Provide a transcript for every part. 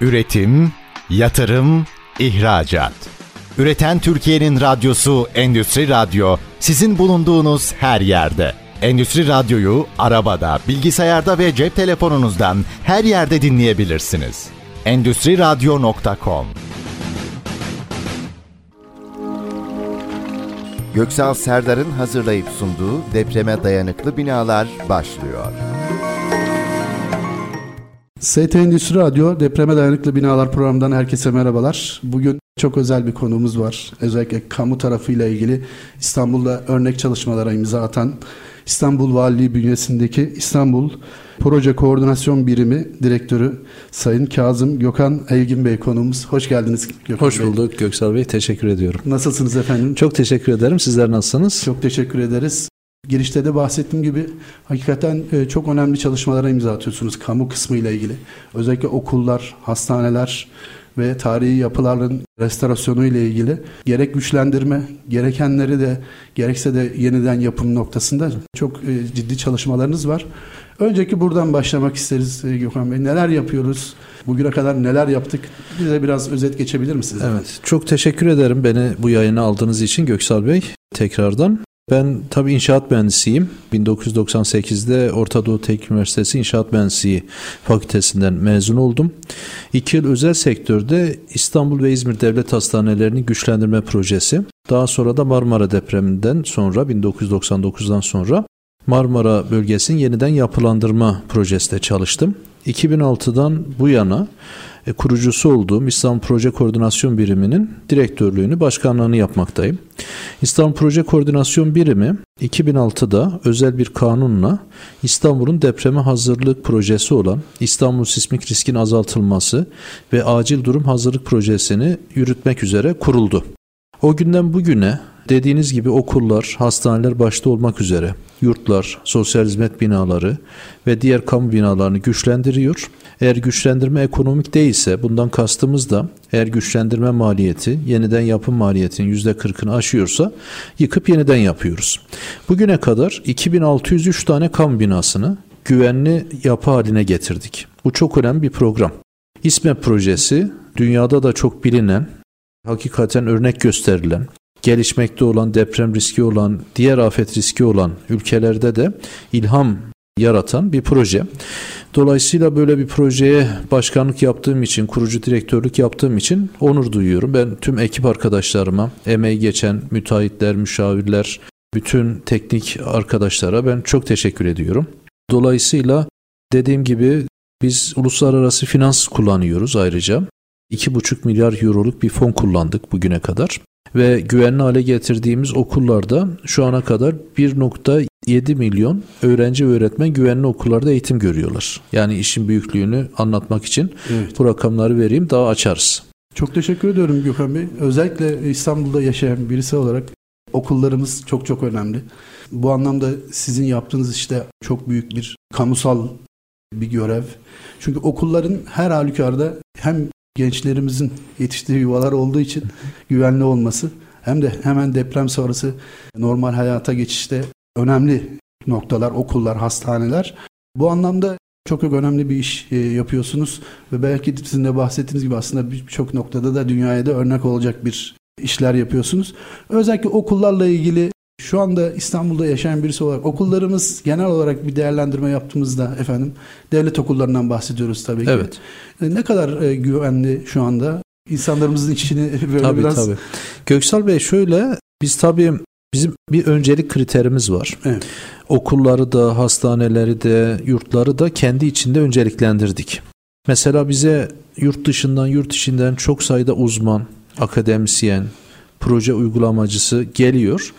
Üretim, yatırım, ihracat. Üreten Türkiye'nin radyosu Endüstri Radyo sizin bulunduğunuz her yerde. Endüstri Radyo'yu arabada, bilgisayarda ve cep telefonunuzdan her yerde dinleyebilirsiniz. Endüstri Radyo.com Göksal Serdar'ın hazırlayıp sunduğu depreme dayanıklı binalar başlıyor. ST Endüstri Radyo Depreme Dayanıklı Binalar programından herkese merhabalar. Bugün çok özel bir konumuz var. Özellikle kamu tarafıyla ilgili İstanbul'da örnek çalışmalara imza atan İstanbul Valiliği bünyesindeki İstanbul Proje Koordinasyon Birimi Direktörü Sayın Kazım Gökhan Elgin Bey konuğumuz. Hoş geldiniz Gökhan Hoş Bey. bulduk Göksal Bey. Teşekkür ediyorum. Nasılsınız efendim? Çok teşekkür ederim. Sizler nasılsınız? Çok teşekkür ederiz. Girişte de bahsettiğim gibi hakikaten e, çok önemli çalışmalara imza atıyorsunuz kamu kısmı ile ilgili. Özellikle okullar, hastaneler ve tarihi yapıların restorasyonu ile ilgili gerek güçlendirme, gerekenleri de gerekse de yeniden yapım noktasında çok e, ciddi çalışmalarınız var. Önceki buradan başlamak isteriz e, Gökhan Bey. Neler yapıyoruz? Bugüne kadar neler yaptık? Bize biraz özet geçebilir misiniz? Evet. Çok teşekkür ederim beni bu yayına aldığınız için Göksal Bey. Tekrardan. Ben tabii inşaat mühendisiyim. 1998'de Orta Doğu Teknik Üniversitesi İnşaat Mühendisliği Fakültesinden mezun oldum. İki yıl özel sektörde İstanbul ve İzmir Devlet Hastanelerini güçlendirme projesi. Daha sonra da Marmara depreminden sonra 1999'dan sonra Marmara bölgesinin yeniden yapılandırma projesinde çalıştım. 2006'dan bu yana kurucusu olduğum İstanbul Proje Koordinasyon Biriminin direktörlüğünü, başkanlığını yapmaktayım. İstanbul Proje Koordinasyon Birimi 2006'da özel bir kanunla İstanbul'un depreme hazırlık projesi olan İstanbul Sismik Riskin Azaltılması ve Acil Durum Hazırlık Projesini yürütmek üzere kuruldu. O günden bugüne dediğiniz gibi okullar, hastaneler başta olmak üzere yurtlar, sosyal hizmet binaları ve diğer kamu binalarını güçlendiriyor. Eğer güçlendirme ekonomik değilse bundan kastımız da eğer güçlendirme maliyeti yeniden yapım maliyetinin %40'ını aşıyorsa yıkıp yeniden yapıyoruz. Bugüne kadar 2603 tane kamu binasını güvenli yapı haline getirdik. Bu çok önemli bir program. İSMEP projesi dünyada da çok bilinen, hakikaten örnek gösterilen, gelişmekte olan, deprem riski olan, diğer afet riski olan ülkelerde de ilham yaratan bir proje. Dolayısıyla böyle bir projeye başkanlık yaptığım için, kurucu direktörlük yaptığım için onur duyuyorum. Ben tüm ekip arkadaşlarıma, emeği geçen müteahhitler, müşavirler, bütün teknik arkadaşlara ben çok teşekkür ediyorum. Dolayısıyla dediğim gibi biz uluslararası finans kullanıyoruz ayrıca. 2,5 milyar euroluk bir fon kullandık bugüne kadar ve güvenli hale getirdiğimiz okullarda şu ana kadar 1.7 milyon öğrenci ve öğretmen güvenli okullarda eğitim görüyorlar. Yani işin büyüklüğünü anlatmak için Evet. bu rakamları vereyim daha açarız. Çok teşekkür ediyorum Gökhan Bey. Özellikle İstanbul'da yaşayan birisi olarak okullarımız çok çok önemli. Bu anlamda sizin yaptığınız işte çok büyük bir kamusal bir görev. Çünkü okulların her halükarda hem gençlerimizin yetiştiği yuvalar olduğu için güvenli olması hem de hemen deprem sonrası normal hayata geçişte önemli noktalar, okullar, hastaneler. Bu anlamda çok çok önemli bir iş e, yapıyorsunuz ve belki sizin de bahsettiğiniz gibi aslında birçok noktada da dünyaya da örnek olacak bir işler yapıyorsunuz. Özellikle okullarla ilgili şu anda İstanbul'da yaşayan birisi olarak okullarımız genel olarak bir değerlendirme yaptığımızda efendim devlet okullarından bahsediyoruz tabii ki. Evet. E, Ne kadar e, güvenli şu anda? İnsanlarımızın içini böyle Tabii biraz tabii. Göksal Bey şöyle biz tabii bizim bir öncelik kriterimiz var. Evet. Okulları da, hastaneleri de, yurtları da kendi içinde önceliklendirdik. Mesela bize yurt dışından, yurt içinden çok sayıda uzman, akademisyen, proje uygulamacısı geliyor.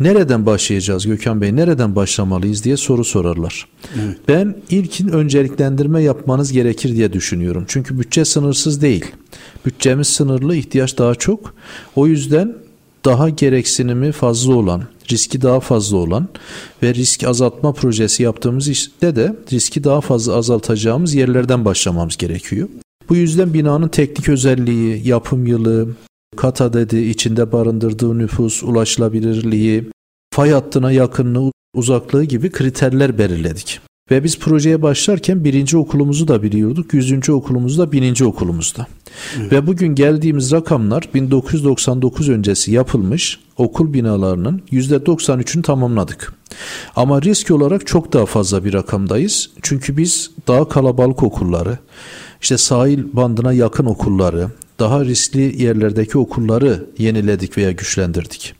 Nereden başlayacağız Gökhan Bey? Nereden başlamalıyız diye soru sorarlar. Evet. Ben ilkin önceliklendirme yapmanız gerekir diye düşünüyorum. Çünkü bütçe sınırsız değil. Bütçemiz sınırlı, ihtiyaç daha çok. O yüzden daha gereksinimi fazla olan, riski daha fazla olan ve risk azaltma projesi yaptığımız işte de riski daha fazla azaltacağımız yerlerden başlamamız gerekiyor. Bu yüzden binanın teknik özelliği, yapım yılı, kat adedi, içinde barındırdığı nüfus, ulaşılabilirliği, fay hattına yakınlığı, uzaklığı gibi kriterler belirledik. Ve biz projeye başlarken birinci okulumuzu da biliyorduk, yüzüncü okulumuzu da, bininci okulumuzda. Evet. Ve bugün geldiğimiz rakamlar 1999 öncesi yapılmış okul binalarının %93'ünü tamamladık. Ama risk olarak çok daha fazla bir rakamdayız. Çünkü biz daha kalabalık okulları, işte sahil bandına yakın okulları, daha riskli yerlerdeki okulları yeniledik veya güçlendirdik.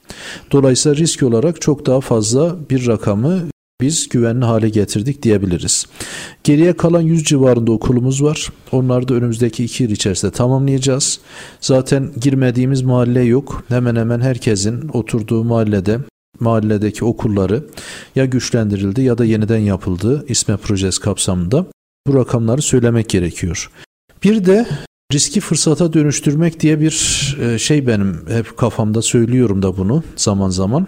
Dolayısıyla risk olarak çok daha fazla bir rakamı biz güvenli hale getirdik diyebiliriz. Geriye kalan 100 civarında okulumuz var. Onları da önümüzdeki 2 yıl içerisinde tamamlayacağız. Zaten girmediğimiz mahalle yok. Hemen hemen herkesin oturduğu mahallede mahalledeki okulları ya güçlendirildi ya da yeniden yapıldı İSME projesi kapsamında. Bu rakamları söylemek gerekiyor. Bir de riski fırsata dönüştürmek diye bir e, şey benim hep kafamda söylüyorum da bunu zaman zaman.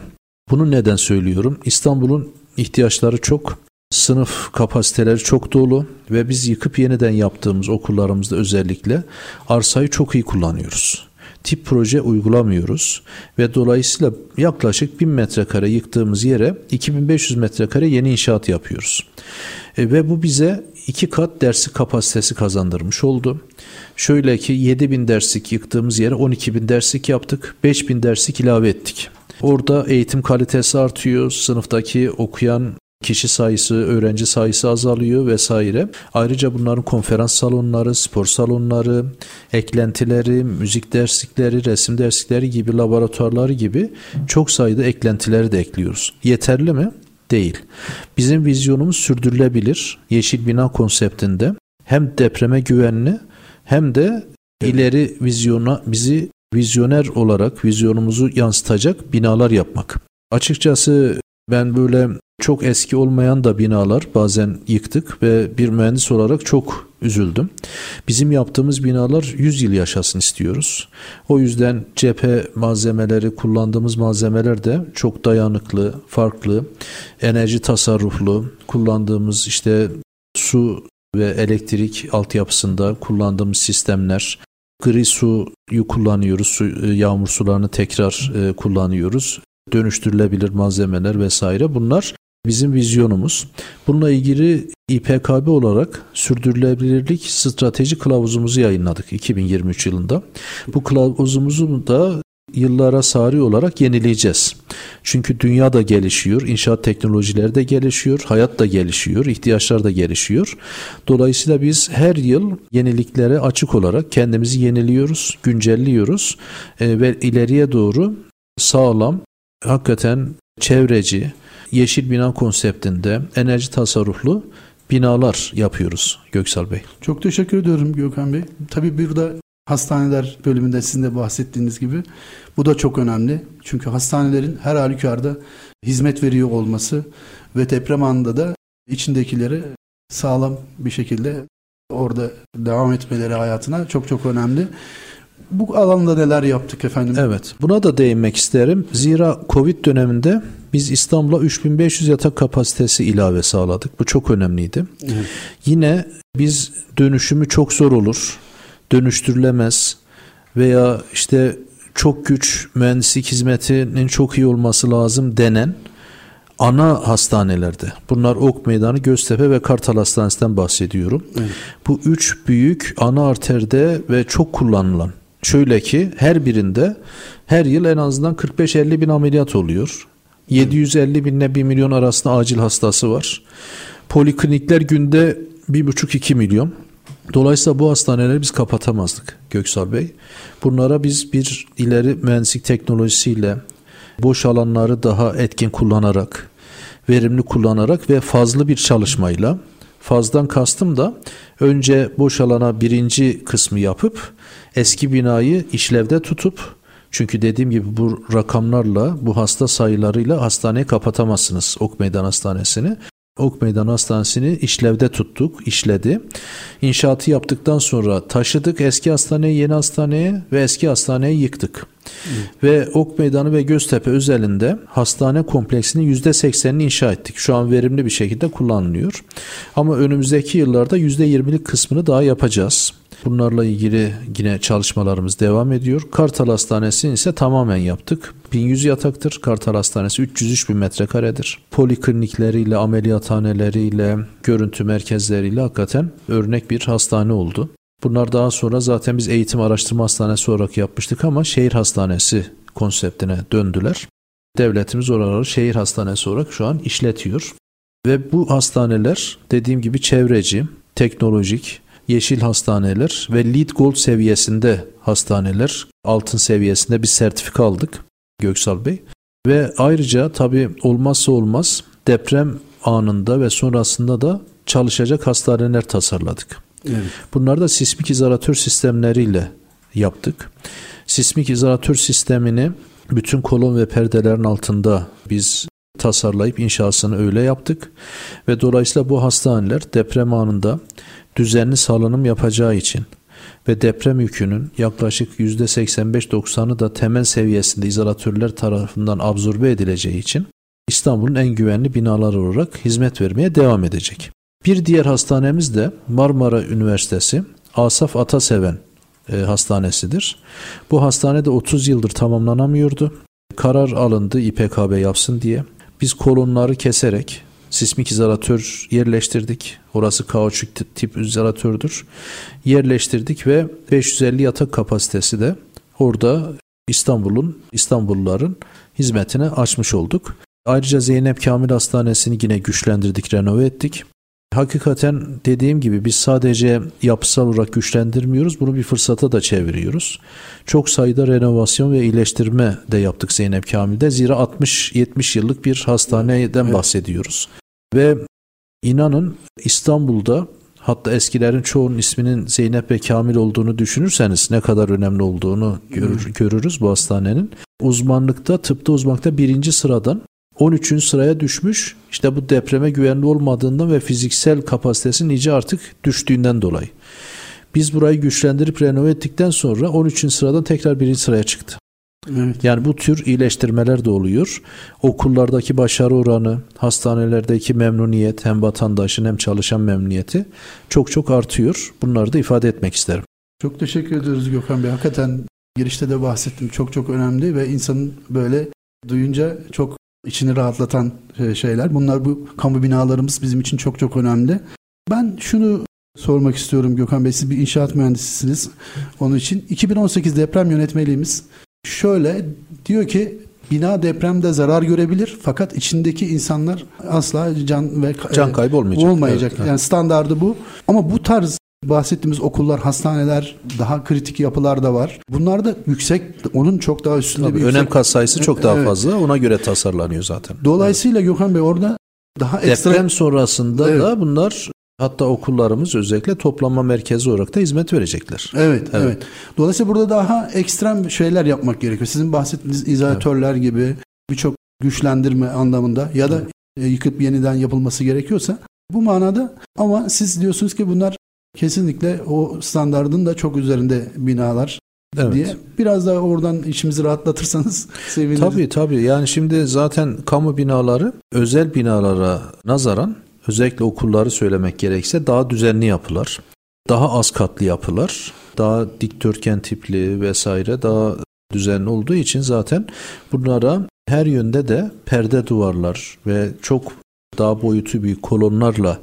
Bunu neden söylüyorum? İstanbul'un ihtiyaçları çok. Sınıf kapasiteleri çok dolu ve biz yıkıp yeniden yaptığımız okullarımızda özellikle arsayı çok iyi kullanıyoruz. Tip proje uygulamıyoruz ve dolayısıyla yaklaşık 1000 metrekare yıktığımız yere 2500 metrekare yeni inşaat yapıyoruz. E, ve bu bize iki kat derslik kapasitesi kazandırmış oldu. Şöyle ki 7000 derslik yıktığımız yere 12000 derslik yaptık, 5000 derslik ilave ettik. Orada eğitim kalitesi artıyor, sınıftaki okuyan kişi sayısı, öğrenci sayısı azalıyor vesaire. Ayrıca bunların konferans salonları, spor salonları, eklentileri, müzik derslikleri, resim derslikleri gibi laboratuvarları gibi çok sayıda eklentileri de ekliyoruz. Yeterli mi? Değil. Bizim vizyonumuz sürdürülebilir. Yeşil bina konseptinde hem depreme güvenli hem de ileri vizyona bizi vizyoner olarak vizyonumuzu yansıtacak binalar yapmak. Açıkçası ben böyle çok eski olmayan da binalar bazen yıktık ve bir mühendis olarak çok üzüldüm. Bizim yaptığımız binalar 100 yıl yaşasın istiyoruz. O yüzden cephe malzemeleri, kullandığımız malzemeler de çok dayanıklı, farklı, enerji tasarruflu, kullandığımız işte su ve elektrik altyapısında kullandığımız sistemler, gri suyu kullanıyoruz, su, e, yağmur sularını tekrar e, kullanıyoruz. Dönüştürülebilir malzemeler vesaire bunlar bizim vizyonumuz. Bununla ilgili İPKB olarak sürdürülebilirlik strateji kılavuzumuzu yayınladık 2023 yılında. Bu kılavuzumuzu da yıllara sari olarak yenileyeceğiz. Çünkü dünya da gelişiyor, inşaat teknolojileri de gelişiyor, hayat da gelişiyor, ihtiyaçlar da gelişiyor. Dolayısıyla biz her yıl yeniliklere açık olarak kendimizi yeniliyoruz, güncelliyoruz e, ve ileriye doğru sağlam, hakikaten çevreci, yeşil bina konseptinde enerji tasarruflu binalar yapıyoruz Göksal Bey. Çok teşekkür ediyorum Gökhan Bey. Tabii burada hastaneler bölümünde sizin de bahsettiğiniz gibi bu da çok önemli. Çünkü hastanelerin her halükarda hizmet veriyor olması ve deprem anında da içindekileri sağlam bir şekilde orada devam etmeleri hayatına çok çok önemli. Bu alanda neler yaptık efendim? Evet. Buna da değinmek isterim. Zira Covid döneminde biz İstanbul'a 3500 yatak kapasitesi ilave sağladık. Bu çok önemliydi. Evet. Yine biz dönüşümü çok zor olur. Dönüştürülemez veya işte çok güç mühendislik hizmetinin çok iyi olması lazım denen ana hastanelerde. Bunlar Ok Meydanı, Göztepe ve Kartal Hastanesi'nden bahsediyorum. Evet. Bu üç büyük ana arterde ve çok kullanılan Şöyle ki her birinde her yıl en azından 45-50 bin ameliyat oluyor. 750 binle 1 milyon arasında acil hastası var. Poliklinikler günde 1,5-2 milyon. Dolayısıyla bu hastaneleri biz kapatamazdık Göksal Bey. Bunlara biz bir ileri mühendislik teknolojisiyle boş alanları daha etkin kullanarak, verimli kullanarak ve fazla bir çalışmayla fazdan kastım da önce boş alana birinci kısmı yapıp eski binayı işlevde tutup çünkü dediğim gibi bu rakamlarla, bu hasta sayılarıyla hastaneyi kapatamazsınız Ok Meydan Hastanesi'ni. Ok Meydan Hastanesi'ni işlevde tuttuk, işledi. İnşaatı yaptıktan sonra taşıdık eski hastaneyi yeni hastaneye ve eski hastaneyi yıktık. Ve Ok Meydanı ve Göztepe özelinde hastane kompleksinin %80'ini inşa ettik. Şu an verimli bir şekilde kullanılıyor. Ama önümüzdeki yıllarda %20'lik kısmını daha yapacağız. Bunlarla ilgili yine çalışmalarımız devam ediyor. Kartal Hastanesi ise tamamen yaptık. 1100 yataktır. Kartal Hastanesi 303 bin metrekaredir. Poliklinikleriyle, ameliyathaneleriyle, görüntü merkezleriyle hakikaten örnek bir hastane oldu. Bunlar daha sonra zaten biz eğitim araştırma hastanesi olarak yapmıştık ama şehir hastanesi konseptine döndüler. Devletimiz oraları şehir hastanesi olarak şu an işletiyor. Ve bu hastaneler dediğim gibi çevreci, teknolojik, yeşil hastaneler ve LEED Gold seviyesinde hastaneler, altın seviyesinde bir sertifika aldık Göksal Bey. Ve ayrıca tabii olmazsa olmaz deprem anında ve sonrasında da çalışacak hastaneler tasarladık. Evet. Bunlar da sismik izolatör sistemleriyle yaptık. Sismik izolatör sistemini bütün kolon ve perdelerin altında biz tasarlayıp inşasını öyle yaptık ve dolayısıyla bu hastaneler deprem anında düzenli salınım yapacağı için ve deprem yükünün yaklaşık %85-90'ı da temel seviyesinde izolatörler tarafından absorbe edileceği için İstanbul'un en güvenli binalar olarak hizmet vermeye devam edecek. Bir diğer hastanemiz de Marmara Üniversitesi Asaf Ataseven e, hastanesidir. Bu hastane de 30 yıldır tamamlanamıyordu. Karar alındı İPKB yapsın diye. Biz kolonları keserek sismik izolatör yerleştirdik. Orası kauçuk tip izolatördür. Yerleştirdik ve 550 yatak kapasitesi de orada İstanbul'un İstanbulluların hizmetine açmış olduk. Ayrıca Zeynep Kamil Hastanesi'ni yine güçlendirdik, renove ettik. Hakikaten dediğim gibi biz sadece yapısal olarak güçlendirmiyoruz, bunu bir fırsata da çeviriyoruz. Çok sayıda renovasyon ve iyileştirme de yaptık Zeynep Kamil'de. Zira 60-70 yıllık bir hastaneden evet. bahsediyoruz. Ve inanın İstanbul'da hatta eskilerin çoğunun isminin Zeynep ve Kamil olduğunu düşünürseniz ne kadar önemli olduğunu görür, görürüz bu hastanenin. Uzmanlıkta, tıpta uzmanlıkta birinci sıradan 13. sıraya düşmüş. İşte bu depreme güvenli olmadığından ve fiziksel kapasitesinin iyice artık düştüğünden dolayı. Biz burayı güçlendirip renove ettikten sonra 13. sıradan tekrar birinci sıraya çıktı. Evet. Yani bu tür iyileştirmeler de oluyor. Okullardaki başarı oranı, hastanelerdeki memnuniyet hem vatandaşın hem çalışan memnuniyeti çok çok artıyor. Bunları da ifade etmek isterim. Çok teşekkür ediyoruz Gökhan Bey. Hakikaten girişte de bahsettim. Çok çok önemli ve insanın böyle duyunca çok içini rahatlatan e, şeyler. Bunlar bu kamu binalarımız bizim için çok çok önemli. Ben şunu sormak istiyorum Gökhan Bey. Siz bir inşaat mühendisisiniz. Onun için 2018 deprem yönetmeliğimiz şöyle diyor ki bina depremde zarar görebilir fakat içindeki insanlar asla can ve can kaybı olmayacak. Olmayacak. Evet, yani standardı bu. Ama bu tarz bahsettiğimiz okullar, hastaneler, daha kritik yapılar da var. Bunlar da yüksek, onun çok daha üstünde Tabii, bir önem yüksek... kat sayısı çok daha evet. fazla. Ona göre tasarlanıyor zaten. Dolayısıyla evet. Gökhan Bey orada daha ekstra... Deprem sonrasında evet. da bunlar Hatta okullarımız özellikle toplanma merkezi olarak da hizmet verecekler. Evet, evet. evet. Dolayısıyla burada daha ekstrem şeyler yapmak gerekiyor. Sizin bahsettiğiniz izolatörler evet. gibi birçok güçlendirme anlamında ya da evet. yıkıp yeniden yapılması gerekiyorsa bu manada ama siz diyorsunuz ki bunlar kesinlikle o standardın da çok üzerinde binalar evet. diye. Biraz daha oradan içimizi rahatlatırsanız seviniriz. Tabii tabii. Yani şimdi zaten kamu binaları özel binalara nazaran özellikle okulları söylemek gerekse daha düzenli yapılar. Daha az katlı yapılar. Daha dikdörtgen tipli vesaire daha düzenli olduğu için zaten bunlara her yönde de perde duvarlar ve çok daha boyutu büyük kolonlarla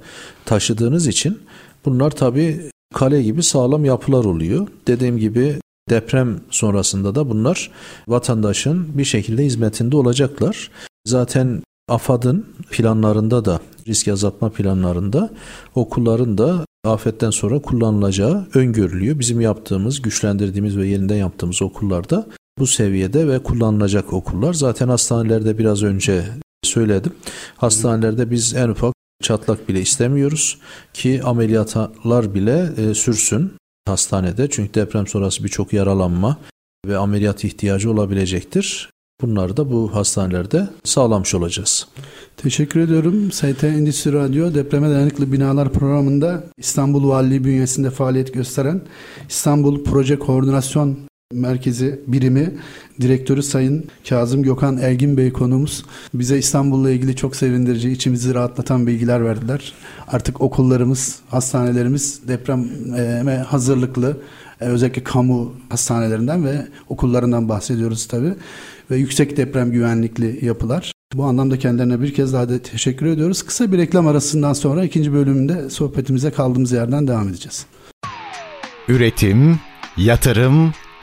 taşıdığınız için Bunlar tabi kale gibi sağlam yapılar oluyor. Dediğim gibi deprem sonrasında da bunlar vatandaşın bir şekilde hizmetinde olacaklar. Zaten AFAD'ın planlarında da risk azaltma planlarında okulların da afetten sonra kullanılacağı öngörülüyor. Bizim yaptığımız, güçlendirdiğimiz ve yeniden yaptığımız okullarda bu seviyede ve kullanılacak okullar. Zaten hastanelerde biraz önce söyledim. Hastanelerde biz en ufak çatlak bile istemiyoruz ki ameliyatlar bile e, sürsün hastanede. Çünkü deprem sonrası birçok yaralanma ve ameliyat ihtiyacı olabilecektir. Bunları da bu hastanelerde sağlamış olacağız. Teşekkür ediyorum. ST Endüstri Radyo Depreme Dayanıklı Binalar programında İstanbul Valiliği bünyesinde faaliyet gösteren İstanbul Proje Koordinasyon Merkezi birimi direktörü Sayın Kazım Gökhan Elgin Bey konumuz. Bize İstanbul'la ilgili çok sevindirici, içimizi rahatlatan bilgiler verdiler. Artık okullarımız, hastanelerimiz depreme hazırlıklı. E, özellikle kamu hastanelerinden ve okullarından bahsediyoruz tabii. Ve yüksek deprem güvenlikli yapılar. Bu anlamda kendilerine bir kez daha da teşekkür ediyoruz. Kısa bir reklam arasından sonra ikinci bölümünde sohbetimize kaldığımız yerden devam edeceğiz. Üretim, yatırım,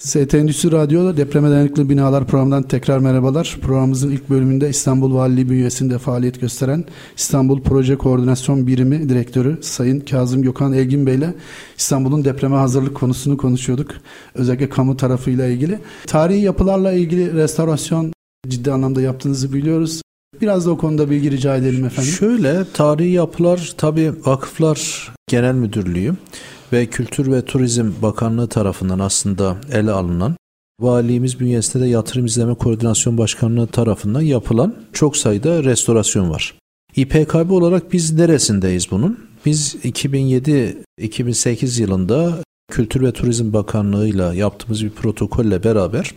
ST Endüstri Radyo'da depreme dayanıklı binalar programından tekrar merhabalar. Programımızın ilk bölümünde İstanbul Valiliği bünyesinde faaliyet gösteren İstanbul Proje Koordinasyon Birimi Direktörü Sayın Kazım Gökhan Elgin Bey ile İstanbul'un depreme hazırlık konusunu konuşuyorduk. Özellikle kamu tarafıyla ilgili. Tarihi yapılarla ilgili restorasyon ciddi anlamda yaptığınızı biliyoruz. Biraz da o konuda bilgi rica edelim efendim. Şöyle tarihi yapılar tabi vakıflar genel müdürlüğü ve Kültür ve Turizm Bakanlığı tarafından aslında ele alınan Valiliğimiz bünyesinde de Yatırım İzleme Koordinasyon Başkanlığı tarafından yapılan çok sayıda restorasyon var. İPKB olarak biz neresindeyiz bunun? Biz 2007-2008 yılında Kültür ve Turizm Bakanlığı'yla yaptığımız bir protokolle beraber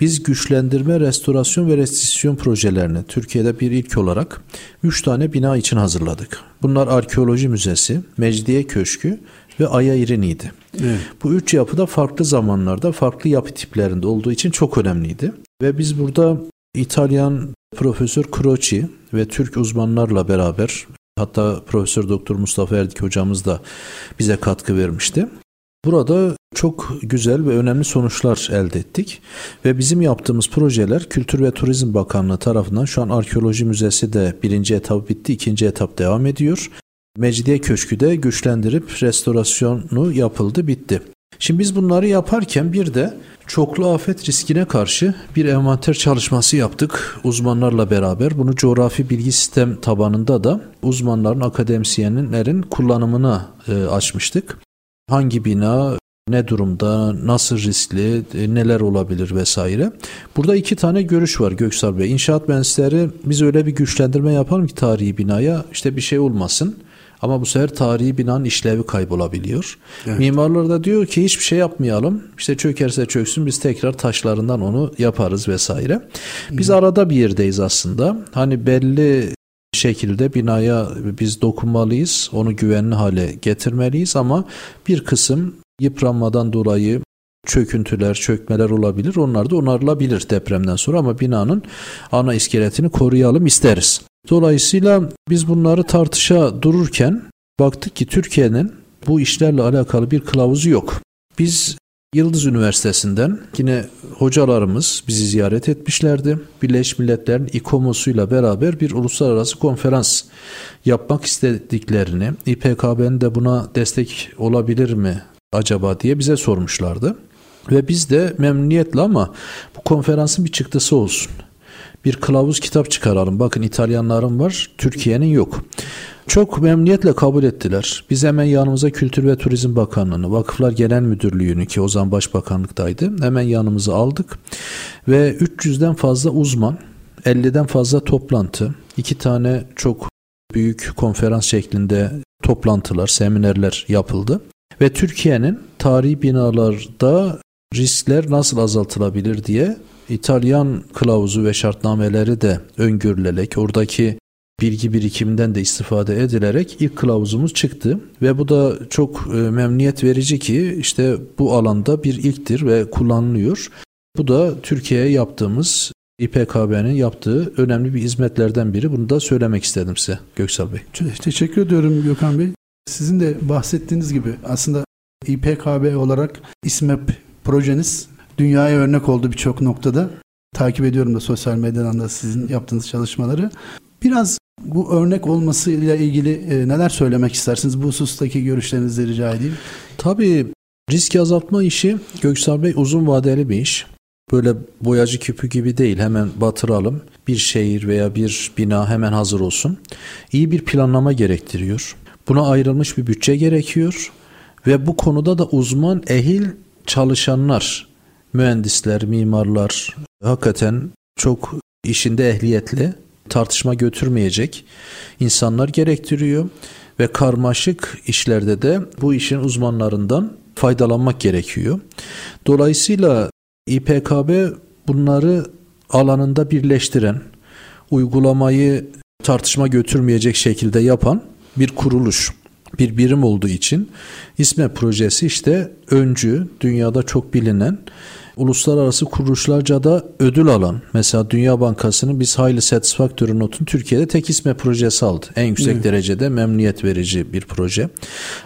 biz güçlendirme, restorasyon ve restisyon projelerini Türkiye'de bir ilk olarak 3 tane bina için hazırladık. Bunlar Arkeoloji Müzesi, Mecidiye Köşkü ve Aya İrini'ydi. Evet. Bu üç yapı da farklı zamanlarda farklı yapı tiplerinde olduğu için çok önemliydi. Ve biz burada İtalyan Profesör Croci ve Türk uzmanlarla beraber hatta Profesör Doktor Mustafa Erdik hocamız da bize katkı vermişti. Burada çok güzel ve önemli sonuçlar elde ettik ve bizim yaptığımız projeler Kültür ve Turizm Bakanlığı tarafından şu an Arkeoloji Müzesi de birinci etap bitti, ikinci etap devam ediyor. Mecidiye Köşkü de güçlendirip restorasyonu yapıldı, bitti. Şimdi biz bunları yaparken bir de çoklu afet riskine karşı bir envanter çalışması yaptık uzmanlarla beraber. Bunu coğrafi bilgi sistem tabanında da uzmanların, akademisyenlerin kullanımına e, açmıştık. Hangi bina ne durumda, nasıl riskli, e, neler olabilir vesaire. Burada iki tane görüş var Göksal Bey. İnşaat mühendisleri biz öyle bir güçlendirme yapalım ki tarihi binaya işte bir şey olmasın ama bu sefer tarihi binanın işlevi kaybolabiliyor. Evet. Mimarlar da diyor ki hiçbir şey yapmayalım. İşte çökerse çöksün biz tekrar taşlarından onu yaparız vesaire. Biz Hı. arada bir yerdeyiz aslında. Hani belli şekilde binaya biz dokunmalıyız. Onu güvenli hale getirmeliyiz ama bir kısım yıpranmadan dolayı çöküntüler, çökmeler olabilir. Onlar da onarılabilir depremden sonra ama binanın ana iskeletini koruyalım isteriz. Dolayısıyla biz bunları tartışa dururken baktık ki Türkiye'nin bu işlerle alakalı bir kılavuzu yok. Biz Yıldız Üniversitesi'nden yine hocalarımız bizi ziyaret etmişlerdi. Birleşmiş Milletler'in İKOMOS'uyla beraber bir uluslararası konferans yapmak istediklerini, İPKB'nin de buna destek olabilir mi acaba diye bize sormuşlardı. Ve biz de memnuniyetle ama bu konferansın bir çıktısı olsun bir kılavuz kitap çıkaralım. Bakın İtalyanların var, Türkiye'nin yok. Çok memnuniyetle kabul ettiler. Biz hemen yanımıza Kültür ve Turizm Bakanlığı'nı, Vakıflar Genel Müdürlüğü'nü ki o zaman Başbakanlıktaydı. Hemen yanımıza aldık ve 300'den fazla uzman, 50'den fazla toplantı, iki tane çok büyük konferans şeklinde toplantılar, seminerler yapıldı. Ve Türkiye'nin tarihi binalarda riskler nasıl azaltılabilir diye İtalyan kılavuzu ve şartnameleri de öngörülerek oradaki bilgi birikiminden de istifade edilerek ilk kılavuzumuz çıktı ve bu da çok e, memnuniyet verici ki işte bu alanda bir ilktir ve kullanılıyor. Bu da Türkiye'ye yaptığımız İPKB'nin yaptığı önemli bir hizmetlerden biri. Bunu da söylemek istedim size Göksal Bey. Teşekkür ediyorum Gökhan Bey. Sizin de bahsettiğiniz gibi aslında İPKB olarak İSMEP projeniz dünyaya örnek oldu birçok noktada. Takip ediyorum da sosyal medyadan da sizin yaptığınız çalışmaları. Biraz bu örnek olmasıyla ilgili e, neler söylemek istersiniz? Bu husustaki görüşlerinizi rica edeyim. Tabii risk azaltma işi Göksel Bey uzun vadeli bir iş. Böyle boyacı küpü gibi değil hemen batıralım. Bir şehir veya bir bina hemen hazır olsun. İyi bir planlama gerektiriyor. Buna ayrılmış bir bütçe gerekiyor ve bu konuda da uzman ehil çalışanlar, mühendisler, mimarlar hakikaten çok işinde ehliyetli, tartışma götürmeyecek insanlar gerektiriyor ve karmaşık işlerde de bu işin uzmanlarından faydalanmak gerekiyor. Dolayısıyla İPKB bunları alanında birleştiren, uygulamayı tartışma götürmeyecek şekilde yapan bir kuruluş, bir birim olduğu için İSME projesi işte öncü, dünyada çok bilinen, uluslararası kuruluşlarca da ödül alan. Mesela Dünya Bankası'nın biz Highly Satisfactory notun Türkiye'de tek İSME projesi aldı. En yüksek evet. derecede memnuniyet verici bir proje.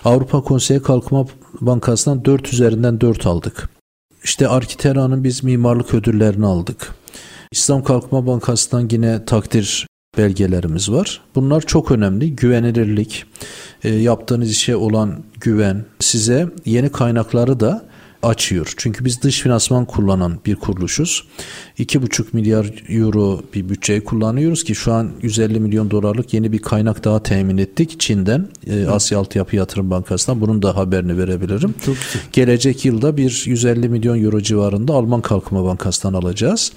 Avrupa Konseyi Kalkınma Bankası'ndan 4 üzerinden 4 aldık. İşte Arkitera'nın biz mimarlık ödüllerini aldık. İslam Kalkınma Bankası'ndan yine takdir belgelerimiz var. Bunlar çok önemli. Güvenilirlik, e, yaptığınız işe olan güven size yeni kaynakları da açıyor. Çünkü biz dış finansman kullanan bir kuruluşuz. 2,5 milyar euro bir bütçeyi kullanıyoruz ki şu an 150 milyon dolarlık yeni bir kaynak daha temin ettik Çin'den, e, Asya Altyapı Yatırım Bankası'ndan. Bunun da haberini verebilirim. Çok güzel. Gelecek yılda bir 150 milyon euro civarında Alman Kalkınma Bankası'ndan alacağız.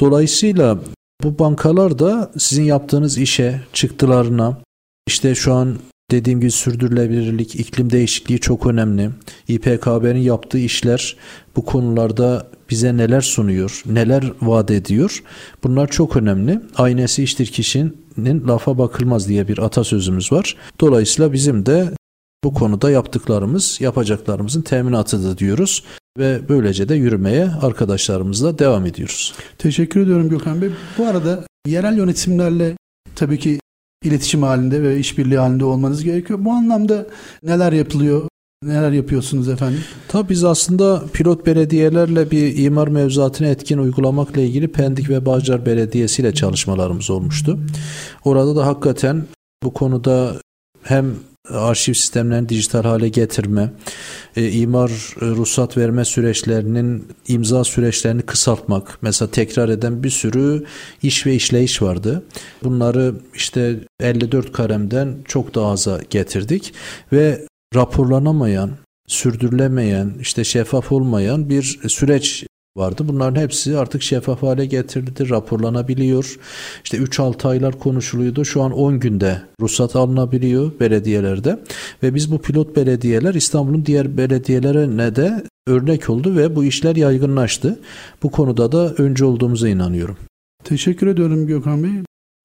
Dolayısıyla bu bankalar da sizin yaptığınız işe, çıktılarına, işte şu an Dediğim gibi sürdürülebilirlik, iklim değişikliği çok önemli. İPKB'nin yaptığı işler bu konularda bize neler sunuyor, neler vaat ediyor. Bunlar çok önemli. Aynesi iştir kişinin lafa bakılmaz diye bir atasözümüz var. Dolayısıyla bizim de bu konuda yaptıklarımız, yapacaklarımızın teminatıdır diyoruz ve böylece de yürümeye arkadaşlarımızla devam ediyoruz. Teşekkür ediyorum Gökhan Bey. Bu arada yerel yönetimlerle tabii ki iletişim halinde ve işbirliği halinde olmanız gerekiyor. Bu anlamda neler yapılıyor? Neler yapıyorsunuz efendim? Tabii biz aslında pilot belediyelerle bir imar mevzuatını etkin uygulamakla ilgili Pendik ve Bağcar Belediyesi ile çalışmalarımız olmuştu. Orada da hakikaten bu konuda hem arşiv sistemlerini dijital hale getirme, e, imar e, ruhsat verme süreçlerinin imza süreçlerini kısaltmak. Mesela tekrar eden bir sürü iş ve işleyiş vardı. Bunları işte 54 karemden çok daha aza getirdik ve raporlanamayan, sürdürülemeyen, işte şeffaf olmayan bir süreç vardı. Bunların hepsi artık şeffaf hale getirildi, raporlanabiliyor. İşte 3-6 aylar konuşuluyordu. Şu an 10 günde ruhsat alınabiliyor belediyelerde. Ve biz bu pilot belediyeler İstanbul'un diğer belediyelerine de örnek oldu ve bu işler yaygınlaştı. Bu konuda da önce olduğumuza inanıyorum. Teşekkür ediyorum Gökhan Bey.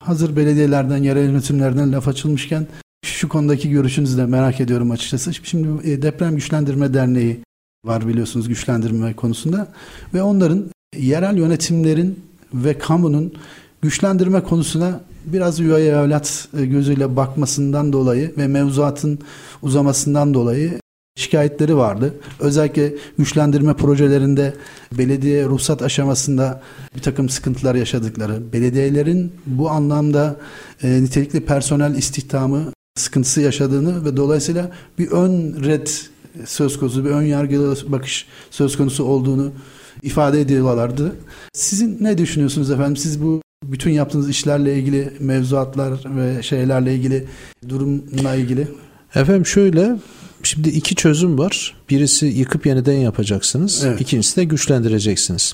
Hazır belediyelerden, yerel yönetimlerden laf açılmışken şu konudaki görüşünüzü de merak ediyorum açıkçası. Şimdi e, Deprem Güçlendirme Derneği var biliyorsunuz güçlendirme konusunda ve onların yerel yönetimlerin ve kamunun güçlendirme konusuna biraz üvey evlat e, gözüyle bakmasından dolayı ve mevzuatın uzamasından dolayı şikayetleri vardı. Özellikle güçlendirme projelerinde belediye ruhsat aşamasında bir takım sıkıntılar yaşadıkları, belediyelerin bu anlamda e, nitelikli personel istihdamı sıkıntısı yaşadığını ve dolayısıyla bir ön red söz konusu bir ön yargılı bakış söz konusu olduğunu ifade ediyorlardı. Sizin ne düşünüyorsunuz efendim? Siz bu bütün yaptığınız işlerle ilgili mevzuatlar ve şeylerle ilgili durumla ilgili Efendim şöyle şimdi iki çözüm var. Birisi yıkıp yeniden yapacaksınız. Evet. İkincisi de güçlendireceksiniz.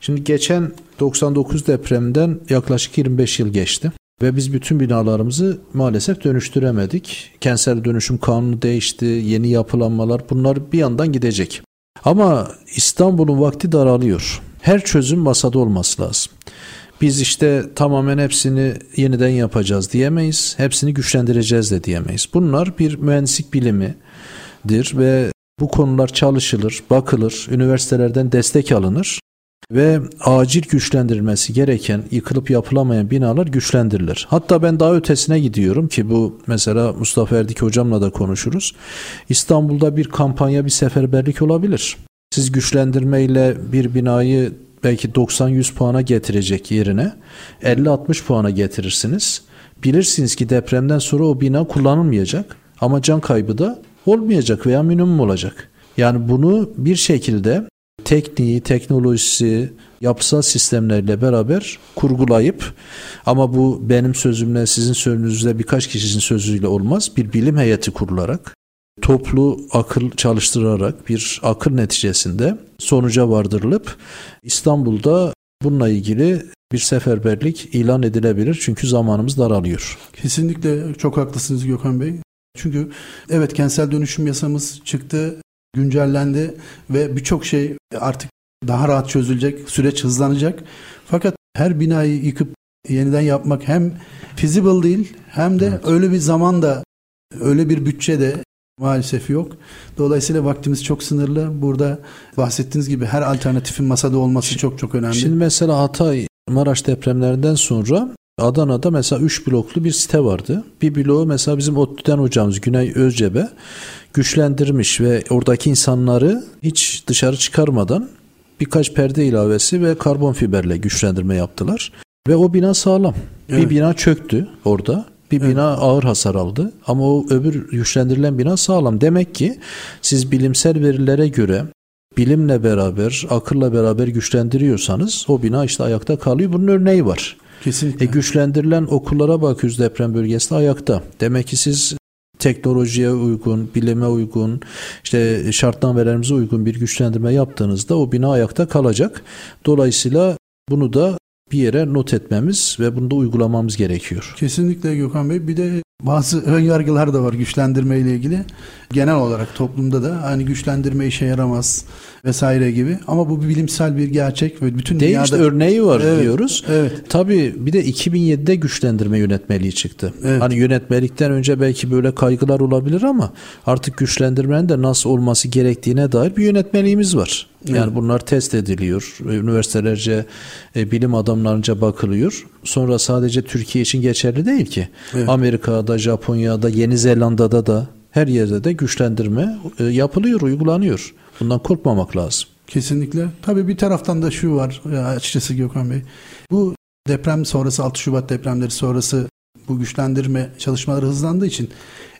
Şimdi geçen 99 depremden yaklaşık 25 yıl geçti. Ve biz bütün binalarımızı maalesef dönüştüremedik. Kentsel dönüşüm kanunu değişti, yeni yapılanmalar bunlar bir yandan gidecek. Ama İstanbul'un vakti daralıyor. Her çözüm masada olması lazım. Biz işte tamamen hepsini yeniden yapacağız diyemeyiz. Hepsini güçlendireceğiz de diyemeyiz. Bunlar bir mühendislik bilimidir ve bu konular çalışılır, bakılır, üniversitelerden destek alınır ve acil güçlendirilmesi gereken yıkılıp yapılamayan binalar güçlendirilir. Hatta ben daha ötesine gidiyorum ki bu mesela Mustafa Erdik hocamla da konuşuruz. İstanbul'da bir kampanya bir seferberlik olabilir. Siz güçlendirmeyle bir binayı belki 90-100 puana getirecek yerine 50-60 puana getirirsiniz. Bilirsiniz ki depremden sonra o bina kullanılmayacak ama can kaybı da olmayacak veya minimum olacak. Yani bunu bir şekilde tekniği, teknolojisi, yapısal sistemlerle beraber kurgulayıp ama bu benim sözümle sizin sözünüzle birkaç kişinin sözüyle olmaz. Bir bilim heyeti kurularak toplu akıl çalıştırarak bir akıl neticesinde sonuca vardırılıp İstanbul'da bununla ilgili bir seferberlik ilan edilebilir çünkü zamanımız daralıyor. Kesinlikle çok haklısınız Gökhan Bey. Çünkü evet kentsel dönüşüm yasamız çıktı, güncellendi ve birçok şey artık daha rahat çözülecek, süreç hızlanacak. Fakat her binayı yıkıp yeniden yapmak hem feasible değil hem de evet. öyle bir zaman da öyle bir bütçe de maalesef yok. Dolayısıyla vaktimiz çok sınırlı. Burada bahsettiğiniz gibi her alternatifin masada olması şimdi, çok çok önemli. Şimdi mesela Hatay Maraş depremlerinden sonra Adana'da mesela 3 bloklu bir site vardı. Bir bloğu mesela bizim ODTÜ'den hocamız Güney Özcebe güçlendirmiş ve oradaki insanları hiç dışarı çıkarmadan birkaç perde ilavesi ve karbon fiberle güçlendirme yaptılar. Ve o bina sağlam. Evet. Bir bina çöktü orada. Bir bina evet. ağır hasar aldı ama o öbür güçlendirilen bina sağlam. Demek ki siz bilimsel verilere göre bilimle beraber, akılla beraber güçlendiriyorsanız o bina işte ayakta kalıyor. Bunun örneği var. Kesinlikle. E, güçlendirilen okullara bakıyoruz deprem bölgesinde ayakta. Demek ki siz teknolojiye uygun, bilime uygun, işte şartnamelerimize uygun bir güçlendirme yaptığınızda o bina ayakta kalacak. Dolayısıyla bunu da bir yere not etmemiz ve bunu da uygulamamız gerekiyor. Kesinlikle Gökhan Bey. Bir de bazı ön yargılar da var güçlendirme ile ilgili. Genel olarak toplumda da hani güçlendirme işe yaramaz vesaire gibi. Ama bu bir bilimsel bir gerçek ve bütün Değil dünyada... işte örneği var evet, diyoruz. Evet. Tabii bir de 2007'de güçlendirme yönetmeliği çıktı. Evet. Hani yönetmelikten önce belki böyle kaygılar olabilir ama artık güçlendirmenin de nasıl olması gerektiğine dair bir yönetmeliğimiz var. Yani evet. bunlar test ediliyor. Üniversitelerce, e, bilim adamlarınca bakılıyor. Sonra sadece Türkiye için geçerli değil ki. Evet. Amerika'da, Japonya'da, Yeni Zelanda'da da her yerde de güçlendirme e, yapılıyor, uygulanıyor. Bundan korkmamak lazım. Kesinlikle. Tabii bir taraftan da şu var açıkçası Gökhan Bey. Bu deprem sonrası 6 Şubat depremleri sonrası bu güçlendirme çalışmaları hızlandığı için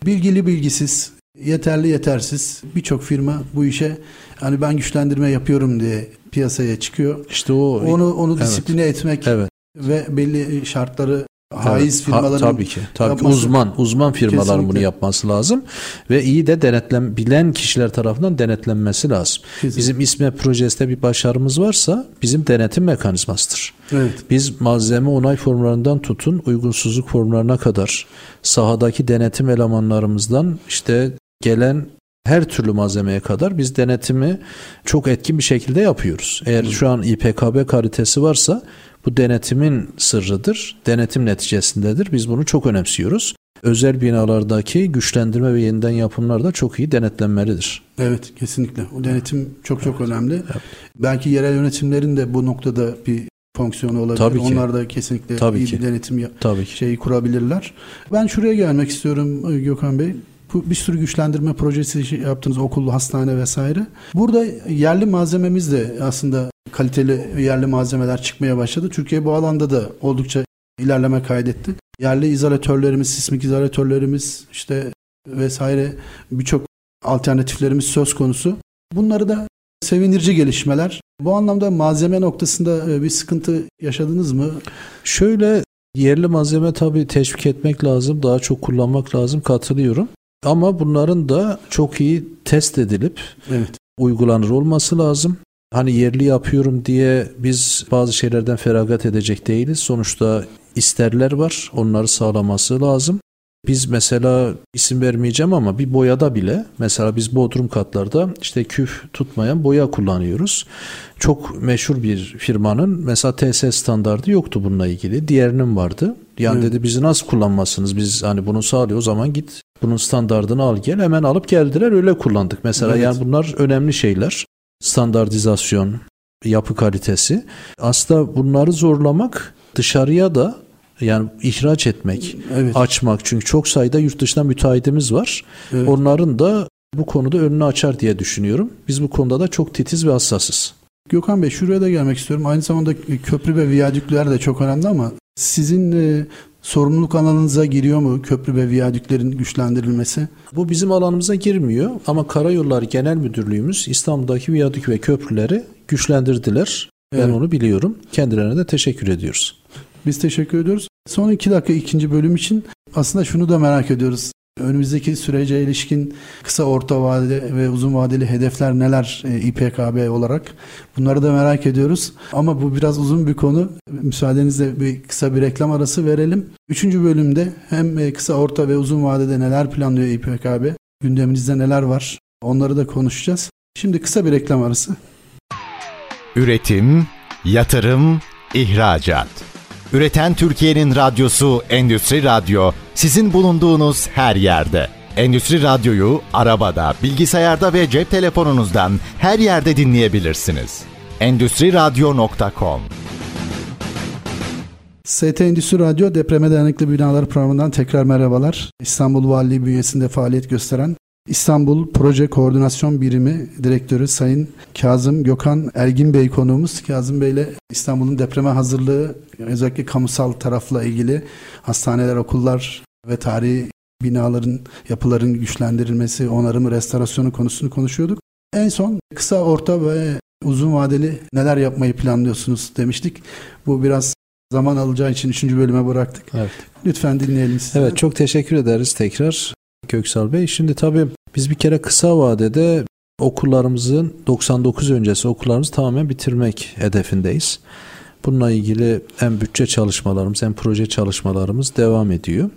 bilgili bilgisiz, yeterli yetersiz birçok firma bu işe hani ben güçlendirme yapıyorum diye piyasaya çıkıyor. İşte o onu onu disipline evet. etmek evet. ve belli şartları haiz evet, firmaların tabii ki tabii yapması, ki uzman uzman firmaların kesinlikle. bunu yapması lazım ve iyi de denetlen bilen kişiler tarafından denetlenmesi lazım. Kesinlikle. Bizim İSME projesinde bir başarımız varsa bizim denetim mekanizmasıdır. Evet. Biz malzeme onay formlarından tutun uygunsuzluk formlarına kadar sahadaki denetim elemanlarımızdan işte gelen her türlü malzemeye kadar biz denetimi çok etkin bir şekilde yapıyoruz. Eğer şu an İPKB karitesi varsa bu denetimin sırrıdır, denetim neticesindedir. Biz bunu çok önemsiyoruz. Özel binalardaki güçlendirme ve yeniden yapımlar da çok iyi denetlenmelidir. Evet kesinlikle. O denetim çok çok evet. önemli. Evet. Belki yerel yönetimlerin de bu noktada bir fonksiyonu olabilir. Tabii ki. Onlar da kesinlikle Tabii iyi ki. bir denetim Tabii ki. şeyi kurabilirler. Ben şuraya gelmek istiyorum Gökhan Bey bir sürü güçlendirme projesi şey yaptınız okul, hastane vesaire. Burada yerli malzememiz de aslında kaliteli yerli malzemeler çıkmaya başladı. Türkiye bu alanda da oldukça ilerleme kaydetti. Yerli izolatörlerimiz, sismik izolatörlerimiz işte vesaire birçok alternatiflerimiz söz konusu. Bunları da sevindirici gelişmeler. Bu anlamda malzeme noktasında e, bir sıkıntı yaşadınız mı? Şöyle yerli malzeme tabii teşvik etmek lazım, daha çok kullanmak lazım katılıyorum. Ama bunların da çok iyi test edilip evet. uygulanır olması lazım. Hani yerli yapıyorum diye biz bazı şeylerden feragat edecek değiliz. Sonuçta isterler var. Onları sağlaması lazım. Biz mesela isim vermeyeceğim ama bir boyada bile mesela biz bodrum katlarda işte küf tutmayan boya kullanıyoruz. Çok meşhur bir firmanın mesela TS standardı yoktu bununla ilgili. Diğerinin vardı. Yani evet. dedi bizi nasıl kullanmasınız? Biz hani bunu sağlıyor o zaman git bunun standardını al gel. Hemen alıp geldiler öyle kullandık. Mesela evet. yani bunlar önemli şeyler. Standartizasyon, yapı kalitesi. Aslında bunları zorlamak dışarıya da yani ihraç etmek, evet. açmak. Çünkü çok sayıda yurt dışından müteahhitimiz var. Evet. Onların da bu konuda önünü açar diye düşünüyorum. Biz bu konuda da çok titiz ve hassasız. Gökhan Bey şuraya da gelmek istiyorum. Aynı zamanda köprü ve viyadükler de çok önemli ama sizin e, sorumluluk alanınıza giriyor mu köprü ve viyadüklerin güçlendirilmesi? Bu bizim alanımıza girmiyor ama Karayolları Genel Müdürlüğümüz İstanbul'daki viyadük ve köprüleri güçlendirdiler. Evet. Ben onu biliyorum. Kendilerine de teşekkür ediyoruz. Biz teşekkür ediyoruz. Son iki dakika ikinci bölüm için aslında şunu da merak ediyoruz. Önümüzdeki sürece ilişkin kısa, orta vadeli ve uzun vadeli hedefler neler e, İPKB olarak? Bunları da merak ediyoruz. Ama bu biraz uzun bir konu. Müsaadenizle bir kısa bir reklam arası verelim. Üçüncü bölümde hem e, kısa, orta ve uzun vadede neler planlıyor İPKB? Gündeminizde neler var? Onları da konuşacağız. Şimdi kısa bir reklam arası. Üretim, yatırım, ihracat. Üreten Türkiye'nin radyosu Endüstri Radyo sizin bulunduğunuz her yerde. Endüstri Radyo'yu arabada, bilgisayarda ve cep telefonunuzdan her yerde dinleyebilirsiniz. Endüstri Radyo.com ST Endüstri Radyo Depreme Dayanıklı Binalar programından tekrar merhabalar. İstanbul Valiliği bünyesinde faaliyet gösteren İstanbul Proje Koordinasyon Birimi Direktörü Sayın Kazım Gökhan Ergin Bey konuğumuz. Kazım Bey ile İstanbul'un depreme hazırlığı özellikle kamusal tarafla ilgili hastaneler, okullar ve tarihi binaların, yapıların güçlendirilmesi, onarımı, restorasyonu konusunu konuşuyorduk. En son kısa, orta ve uzun vadeli neler yapmayı planlıyorsunuz demiştik. Bu biraz zaman alacağı için üçüncü bölüme bıraktık. Evet. Lütfen dinleyelim sizi. Evet çok teşekkür ederiz tekrar Köksal Bey. Şimdi tabii biz bir kere kısa vadede okullarımızın 99 öncesi okullarımızı tamamen bitirmek hedefindeyiz. Bununla ilgili hem bütçe çalışmalarımız hem proje çalışmalarımız devam ediyor.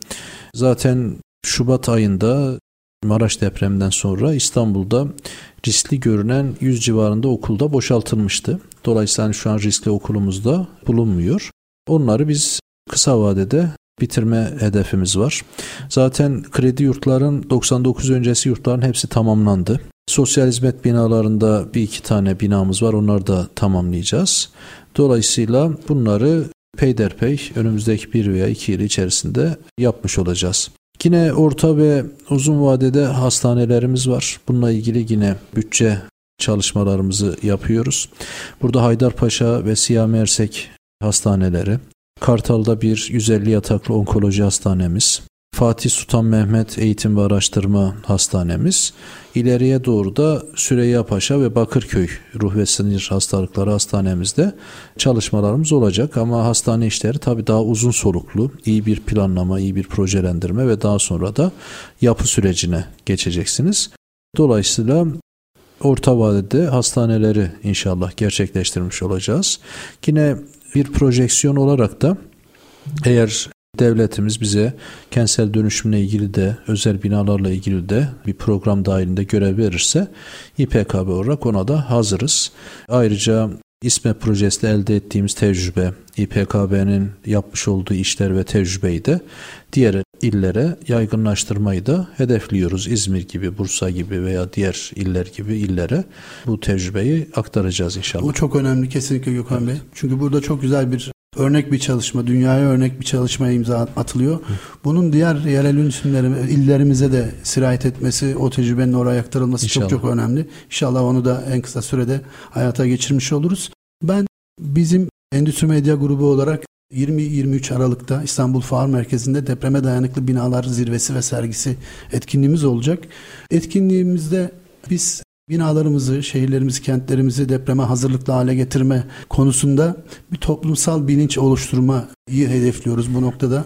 Zaten Şubat ayında Maraş depreminden sonra İstanbul'da riskli görünen 100 civarında okulda boşaltılmıştı. Dolayısıyla hani şu an riskli okulumuzda bulunmuyor. Onları biz kısa vadede bitirme hedefimiz var. Zaten kredi yurtların 99 öncesi yurtların hepsi tamamlandı. Sosyal hizmet binalarında bir iki tane binamız var. Onları da tamamlayacağız. Dolayısıyla bunları peyderpey önümüzdeki bir veya iki yıl içerisinde yapmış olacağız. Yine orta ve uzun vadede hastanelerimiz var. Bununla ilgili yine bütçe çalışmalarımızı yapıyoruz. Burada Haydarpaşa ve Siyah Ersek hastaneleri, Kartal'da bir 150 yataklı onkoloji hastanemiz, Fatih Sultan Mehmet Eğitim ve Araştırma Hastanemiz, ileriye doğru da Süreyya Paşa ve Bakırköy Ruh ve Sinir Hastalıkları Hastanemizde çalışmalarımız olacak ama hastane işleri tabii daha uzun soluklu, iyi bir planlama, iyi bir projelendirme ve daha sonra da yapı sürecine geçeceksiniz. Dolayısıyla orta vadede hastaneleri inşallah gerçekleştirmiş olacağız. Yine bir projeksiyon olarak da eğer devletimiz bize kentsel dönüşümle ilgili de özel binalarla ilgili de bir program dahilinde görev verirse İPKB olarak ona da hazırız. Ayrıca İSME projesinde elde ettiğimiz tecrübe, İPKB'nin yapmış olduğu işler ve tecrübeyi de diğer illere yaygınlaştırmayı da hedefliyoruz. İzmir gibi, Bursa gibi veya diğer iller gibi illere bu tecrübeyi aktaracağız inşallah. Bu çok önemli kesinlikle Gökhan Bey. Çünkü burada çok güzel bir örnek bir çalışma, dünyaya örnek bir çalışmaya imza atılıyor. Bunun diğer yerel yönetimleri, illerimize de sirayet etmesi, o tecrübenin oraya aktarılması İnşallah. çok çok önemli. İnşallah onu da en kısa sürede hayata geçirmiş oluruz. Ben bizim Endüstri Medya Grubu olarak 20-23 Aralık'ta İstanbul Fuar Merkezi'nde depreme dayanıklı binalar zirvesi ve sergisi etkinliğimiz olacak. Etkinliğimizde biz binalarımızı, şehirlerimizi, kentlerimizi depreme hazırlıklı hale getirme konusunda bir toplumsal bilinç oluşturmayı hedefliyoruz bu noktada.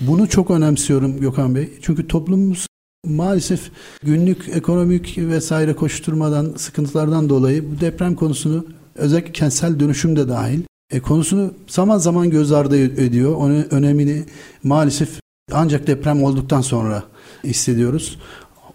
Bunu çok önemsiyorum Gökhan Bey. Çünkü toplumumuz maalesef günlük ekonomik vesaire koşturmadan, sıkıntılardan dolayı bu deprem konusunu özellikle kentsel dönüşüm de dahil e, konusunu zaman zaman göz ardı ediyor. Onun önemini maalesef ancak deprem olduktan sonra hissediyoruz.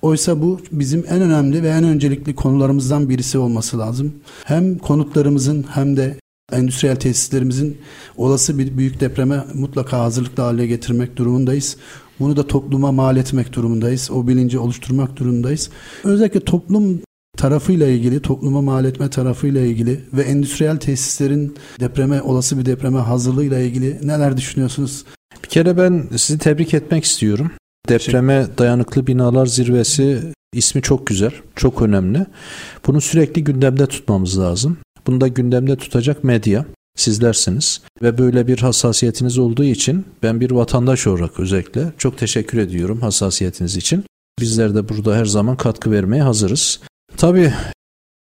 Oysa bu bizim en önemli ve en öncelikli konularımızdan birisi olması lazım. Hem konutlarımızın hem de endüstriyel tesislerimizin olası bir büyük depreme mutlaka hazırlıklı hale getirmek durumundayız. Bunu da topluma mal etmek durumundayız. O bilinci oluşturmak durumundayız. Özellikle toplum tarafıyla ilgili, topluma mal etme tarafıyla ilgili ve endüstriyel tesislerin depreme, olası bir depreme hazırlığıyla ilgili neler düşünüyorsunuz? Bir kere ben sizi tebrik etmek istiyorum. Depreme dayanıklı binalar zirvesi ismi çok güzel, çok önemli. Bunu sürekli gündemde tutmamız lazım. Bunu da gündemde tutacak medya sizlersiniz ve böyle bir hassasiyetiniz olduğu için ben bir vatandaş olarak özellikle çok teşekkür ediyorum hassasiyetiniz için. Bizler de burada her zaman katkı vermeye hazırız. Tabii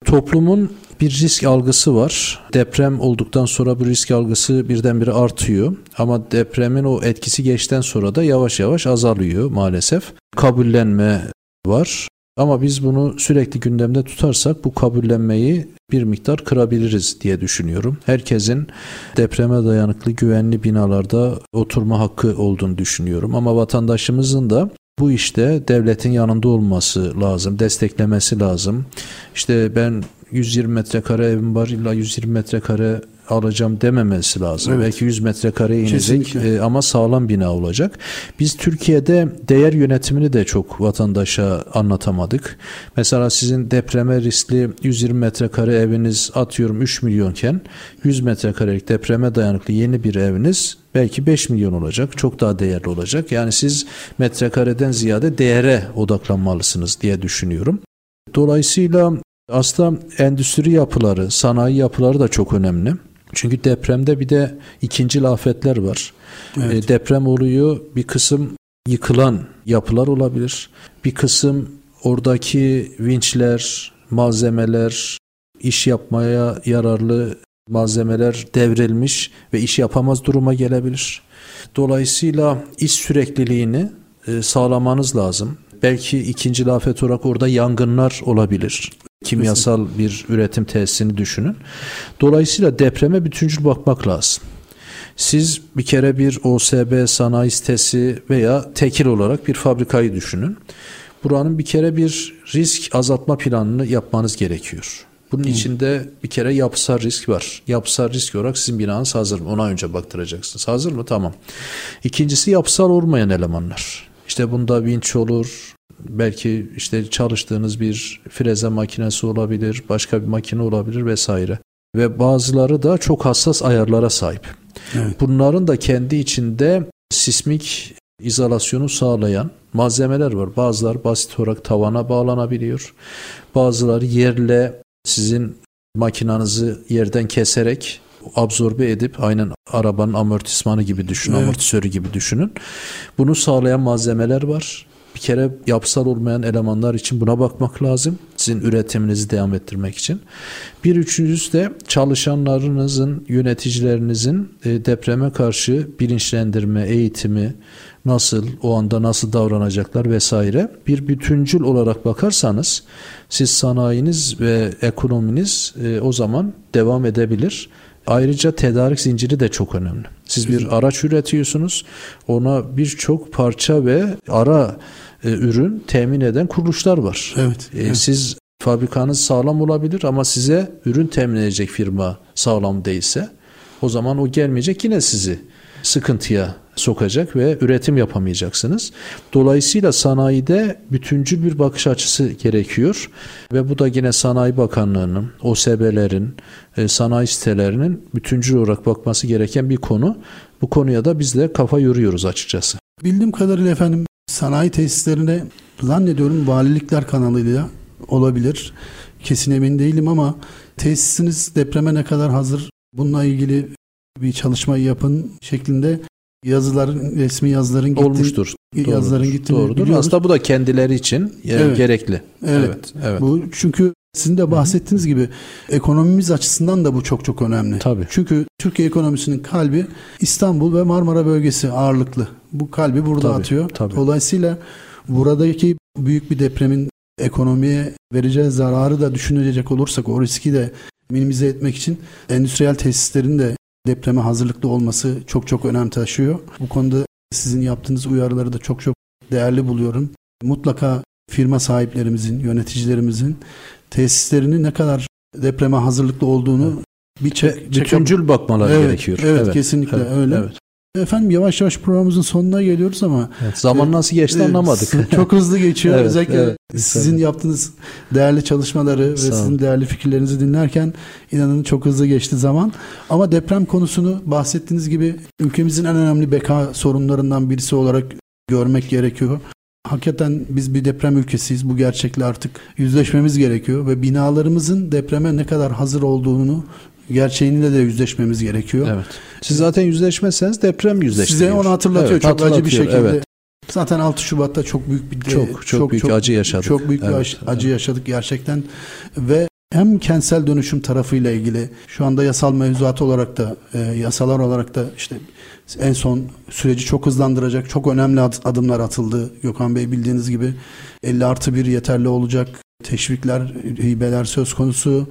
Toplumun bir risk algısı var. Deprem olduktan sonra bu risk algısı birdenbire artıyor. Ama depremin o etkisi geçten sonra da yavaş yavaş azalıyor maalesef. Kabullenme var. Ama biz bunu sürekli gündemde tutarsak bu kabullenmeyi bir miktar kırabiliriz diye düşünüyorum. Herkesin depreme dayanıklı güvenli binalarda oturma hakkı olduğunu düşünüyorum. Ama vatandaşımızın da bu işte devletin yanında olması lazım, desteklemesi lazım. İşte ben 120 metrekare evim var illa 120 metrekare alacağım dememesi lazım. Evet. Belki 100 metrekare inecek e, ama sağlam bina olacak. Biz Türkiye'de değer yönetimini de çok vatandaşa anlatamadık. Mesela sizin depreme riskli 120 metrekare eviniz atıyorum 3 milyonken 100 metrekarelik depreme dayanıklı yeni bir eviniz belki 5 milyon olacak. Çok daha değerli olacak. Yani siz metrekareden ziyade değere odaklanmalısınız diye düşünüyorum. Dolayısıyla aslında endüstri yapıları, sanayi yapıları da çok önemli. Çünkü depremde bir de ikinci afetler var. Evet. E, deprem oluyor, bir kısım yıkılan yapılar olabilir. Bir kısım oradaki vinçler, malzemeler, iş yapmaya yararlı malzemeler devrilmiş ve iş yapamaz duruma gelebilir. Dolayısıyla iş sürekliliğini e, sağlamanız lazım. Belki ikinci afet olarak orada yangınlar olabilir. Kimyasal bir üretim tesisini düşünün. Dolayısıyla depreme bütüncül bakmak lazım. Siz bir kere bir OSB sanayi sitesi veya tekil olarak bir fabrikayı düşünün. Buranın bir kere bir risk azaltma planını yapmanız gerekiyor. Bunun içinde bir kere yapısal risk var. Yapısal risk olarak sizin binanız hazır mı? Ona önce baktıracaksınız. Hazır mı? Tamam. İkincisi yapısal olmayan elemanlar. İşte bunda vinç olur, belki işte çalıştığınız bir freze makinesi olabilir, başka bir makine olabilir vesaire. Ve bazıları da çok hassas ayarlara sahip. Evet. Bunların da kendi içinde sismik izolasyonu sağlayan malzemeler var. Bazıları basit olarak tavana bağlanabiliyor. Bazıları yerle sizin makinanızı yerden keserek absorbe edip aynen arabanın amortismanı gibi düşünün, evet. amortisörü gibi düşünün. Bunu sağlayan malzemeler var. Bir kere yapısal olmayan elemanlar için buna bakmak lazım. Sizin üretiminizi devam ettirmek için. Bir üçüncüsü de çalışanlarınızın, yöneticilerinizin e, depreme karşı bilinçlendirme, eğitimi, nasıl, o anda nasıl davranacaklar vesaire. Bir bütüncül olarak bakarsanız siz sanayiniz ve ekonominiz e, o zaman devam edebilir. Ayrıca tedarik zinciri de çok önemli. Siz bir araç üretiyorsunuz. Ona birçok parça ve ara e, ürün temin eden kuruluşlar var. Evet, e, evet. Siz fabrikanız sağlam olabilir ama size ürün temin edecek firma sağlam değilse o zaman o gelmeyecek yine sizi sıkıntıya sokacak ve üretim yapamayacaksınız. Dolayısıyla sanayide bütüncül bir bakış açısı gerekiyor ve bu da yine Sanayi Bakanlığı'nın, OSB'lerin, e, sanayi sitelerinin bütüncül olarak bakması gereken bir konu. Bu konuya da biz de kafa yoruyoruz açıkçası. Bildiğim kadarıyla efendim sanayi tesislerine zannediyorum valilikler kanalıyla olabilir. Kesin emin değilim ama tesisiniz depreme ne kadar hazır bununla ilgili bir çalışma yapın şeklinde yazıların resmi yazıların gitti, olmuştur. Yazıların gittiğini Doğrudur. biliyoruz. Aslında bu da kendileri için evet. gerekli. Evet. evet. evet. Bu çünkü sizin de bahsettiğiniz gibi ekonomimiz açısından da bu çok çok önemli. Tabii. Çünkü Türkiye ekonomisinin kalbi İstanbul ve Marmara bölgesi ağırlıklı. Bu kalbi burada tabii, atıyor. Tabii. Dolayısıyla buradaki büyük bir depremin ekonomiye vereceği zararı da düşünecek olursak o riski de minimize etmek için endüstriyel tesislerin de depreme hazırlıklı olması çok çok önem taşıyor. Bu konuda sizin yaptığınız uyarıları da çok çok değerli buluyorum. Mutlaka firma sahiplerimizin, yöneticilerimizin tesislerini ne kadar depreme hazırlıklı olduğunu bir çek, bütüncül bakmalar evet, gerekiyor. Evet, evet kesinlikle evet, öyle. Evet. Efendim yavaş yavaş programımızın sonuna geliyoruz ama evet, zaman nasıl geçti anlamadık. Çok hızlı geçiyor. evet, Özellikle evet, sizin yaptığınız değerli çalışmaları ve sizin değerli fikirlerinizi dinlerken inanın çok hızlı geçti zaman. Ama deprem konusunu bahsettiğiniz gibi ülkemizin en önemli beka sorunlarından birisi olarak görmek gerekiyor. Hakikaten biz bir deprem ülkesiyiz. Bu gerçekle artık yüzleşmemiz gerekiyor ve binalarımızın depreme ne kadar hazır olduğunu gerçeğiyle de yüzleşmemiz gerekiyor. Evet. Siz zaten yüzleşmezseniz deprem yüzleştiriyor. Size onu hatırlatıyor evet, çok acı bir şekilde. Evet. Zaten 6 Şubat'ta çok büyük bir çok çok, çok büyük çok, acı yaşadık. Çok büyük evet, bir acı, evet. yaşadık gerçekten ve hem kentsel dönüşüm tarafıyla ilgili şu anda yasal mevzuat olarak da e, yasalar olarak da işte en son süreci çok hızlandıracak çok önemli adımlar atıldı. Gökhan Bey bildiğiniz gibi 50 artı 1 yeterli olacak teşvikler, hibeler söz konusu.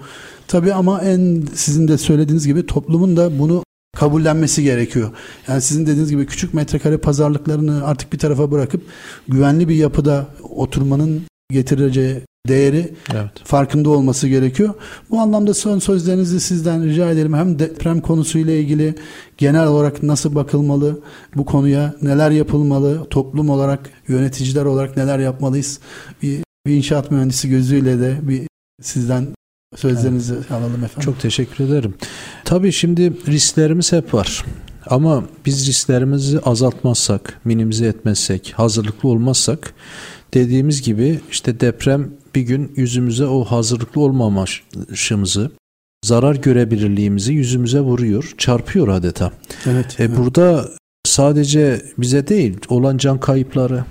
Tabii ama en sizin de söylediğiniz gibi toplumun da bunu kabullenmesi gerekiyor. Yani sizin dediğiniz gibi küçük metrekare pazarlıklarını artık bir tarafa bırakıp güvenli bir yapıda oturmanın getireceği değeri evet. farkında olması gerekiyor. Bu anlamda son sözlerinizi sizden rica ederim. Hem deprem konusuyla ilgili genel olarak nasıl bakılmalı bu konuya, neler yapılmalı, toplum olarak, yöneticiler olarak neler yapmalıyız? Bir, bir inşaat mühendisi gözüyle de bir sizden sözlerinizi evet. alalım efendim. Çok teşekkür ederim. Tabii şimdi risklerimiz hep var. Ama biz risklerimizi azaltmazsak, minimize etmezsek, hazırlıklı olmazsak dediğimiz gibi işte deprem bir gün yüzümüze o hazırlıklı olmamışımızı, zarar görebilirliğimizi yüzümüze vuruyor, çarpıyor adeta. Evet. E, evet. Burada sadece bize değil, olan can kayıpları,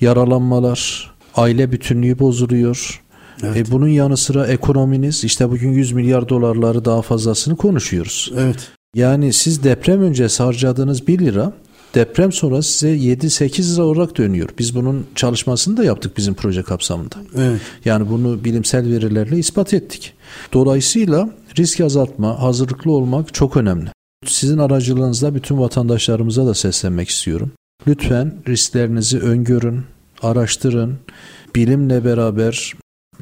yaralanmalar, aile bütünlüğü bozuluyor. Evet. E, bunun yanı sıra ekonominiz, işte bugün 100 milyar dolarları daha fazlasını konuşuyoruz. Evet. Yani siz deprem öncesi harcadığınız 1 lira deprem sonra size 7-8 lira olarak dönüyor. Biz bunun çalışmasını da yaptık bizim proje kapsamında. Evet. Yani bunu bilimsel verilerle ispat ettik. Dolayısıyla risk azaltma, hazırlıklı olmak çok önemli. Sizin aracılığınızla bütün vatandaşlarımıza da seslenmek istiyorum. Lütfen risklerinizi öngörün, araştırın, bilimle beraber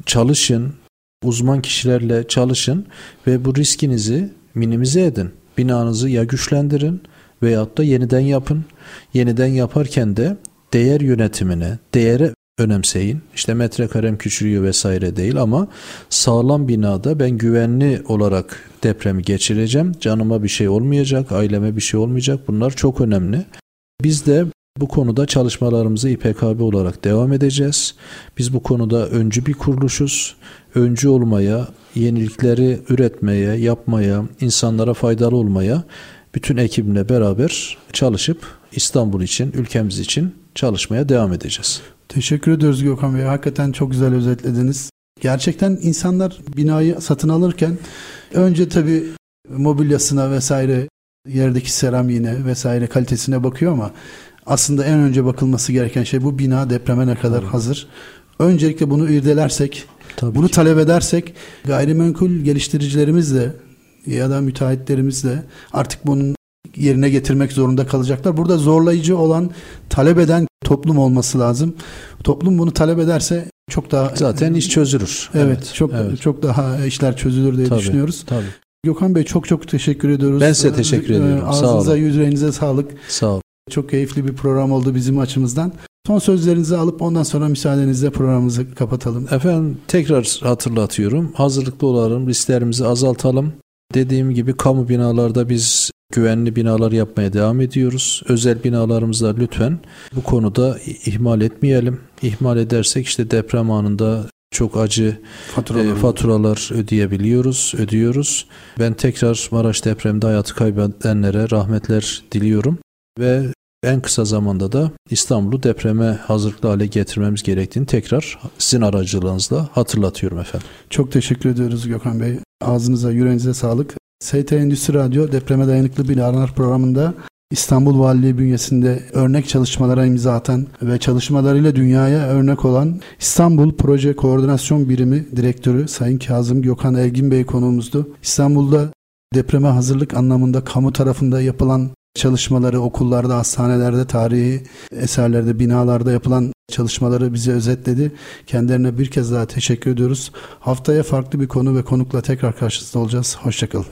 çalışın, uzman kişilerle çalışın ve bu riskinizi minimize edin. Binanızı ya güçlendirin veyahut da yeniden yapın. Yeniden yaparken de değer yönetimine, değere önemseyin. İşte metrekarem küçülüyor vesaire değil ama sağlam binada ben güvenli olarak depremi geçireceğim. Canıma bir şey olmayacak, aileme bir şey olmayacak. Bunlar çok önemli. Biz de bu konuda çalışmalarımızı İPKB olarak devam edeceğiz. Biz bu konuda öncü bir kuruluşuz. Öncü olmaya, yenilikleri üretmeye, yapmaya, insanlara faydalı olmaya bütün ekibimle beraber çalışıp İstanbul için, ülkemiz için çalışmaya devam edeceğiz. Teşekkür ediyoruz Gökhan Bey. Hakikaten çok güzel özetlediniz. Gerçekten insanlar binayı satın alırken önce tabii mobilyasına vesaire yerdeki seramiğine vesaire kalitesine bakıyor ama aslında en önce bakılması gereken şey bu bina depreme ne kadar Tabii. hazır. Öncelikle bunu irdelersek, Tabii bunu ki. talep edersek gayrimenkul geliştiricilerimiz de ya da müteahhitlerimiz de artık bunun yerine getirmek zorunda kalacaklar. Burada zorlayıcı olan talep eden toplum olması lazım. Toplum bunu talep ederse çok daha zaten iş çözülür. Evet, evet çok evet. çok daha işler çözülür diye tabii, düşünüyoruz. Tabii. Gökhan Bey çok çok teşekkür ediyoruz. Ben size teşekkür ediyorum. Ağzınıza, Sağ olun. yüreğinize sağlık. Sağ olun. Çok keyifli bir program oldu bizim açımızdan. Son sözlerinizi alıp ondan sonra müsaadenizle programımızı kapatalım. Efendim tekrar hatırlatıyorum. Hazırlıklı olalım, risklerimizi azaltalım. Dediğim gibi kamu binalarda biz güvenli binalar yapmaya devam ediyoruz. Özel binalarımızda lütfen bu konuda ihmal etmeyelim. İhmal edersek işte deprem anında çok acı faturalar, e, faturalar ödeyebiliyoruz, ödüyoruz. Ben tekrar Maraş depremde hayatı kaybedenlere rahmetler diliyorum ve en kısa zamanda da İstanbul'u depreme hazırlıklı hale getirmemiz gerektiğini tekrar sizin aracılığınızla hatırlatıyorum efendim. Çok teşekkür ediyoruz Gökhan Bey. Ağzınıza, yüreğinize sağlık. ST Endüstri Radyo Depreme Dayanıklı Binalar programında İstanbul Valiliği bünyesinde örnek çalışmalara imza atan ve çalışmalarıyla dünyaya örnek olan İstanbul Proje Koordinasyon Birimi Direktörü Sayın Kazım Gökhan Elgin Bey konuğumuzdu. İstanbul'da depreme hazırlık anlamında kamu tarafında yapılan çalışmaları okullarda, hastanelerde, tarihi eserlerde, binalarda yapılan çalışmaları bize özetledi. Kendilerine bir kez daha teşekkür ediyoruz. Haftaya farklı bir konu ve konukla tekrar karşınızda olacağız. Hoşçakalın.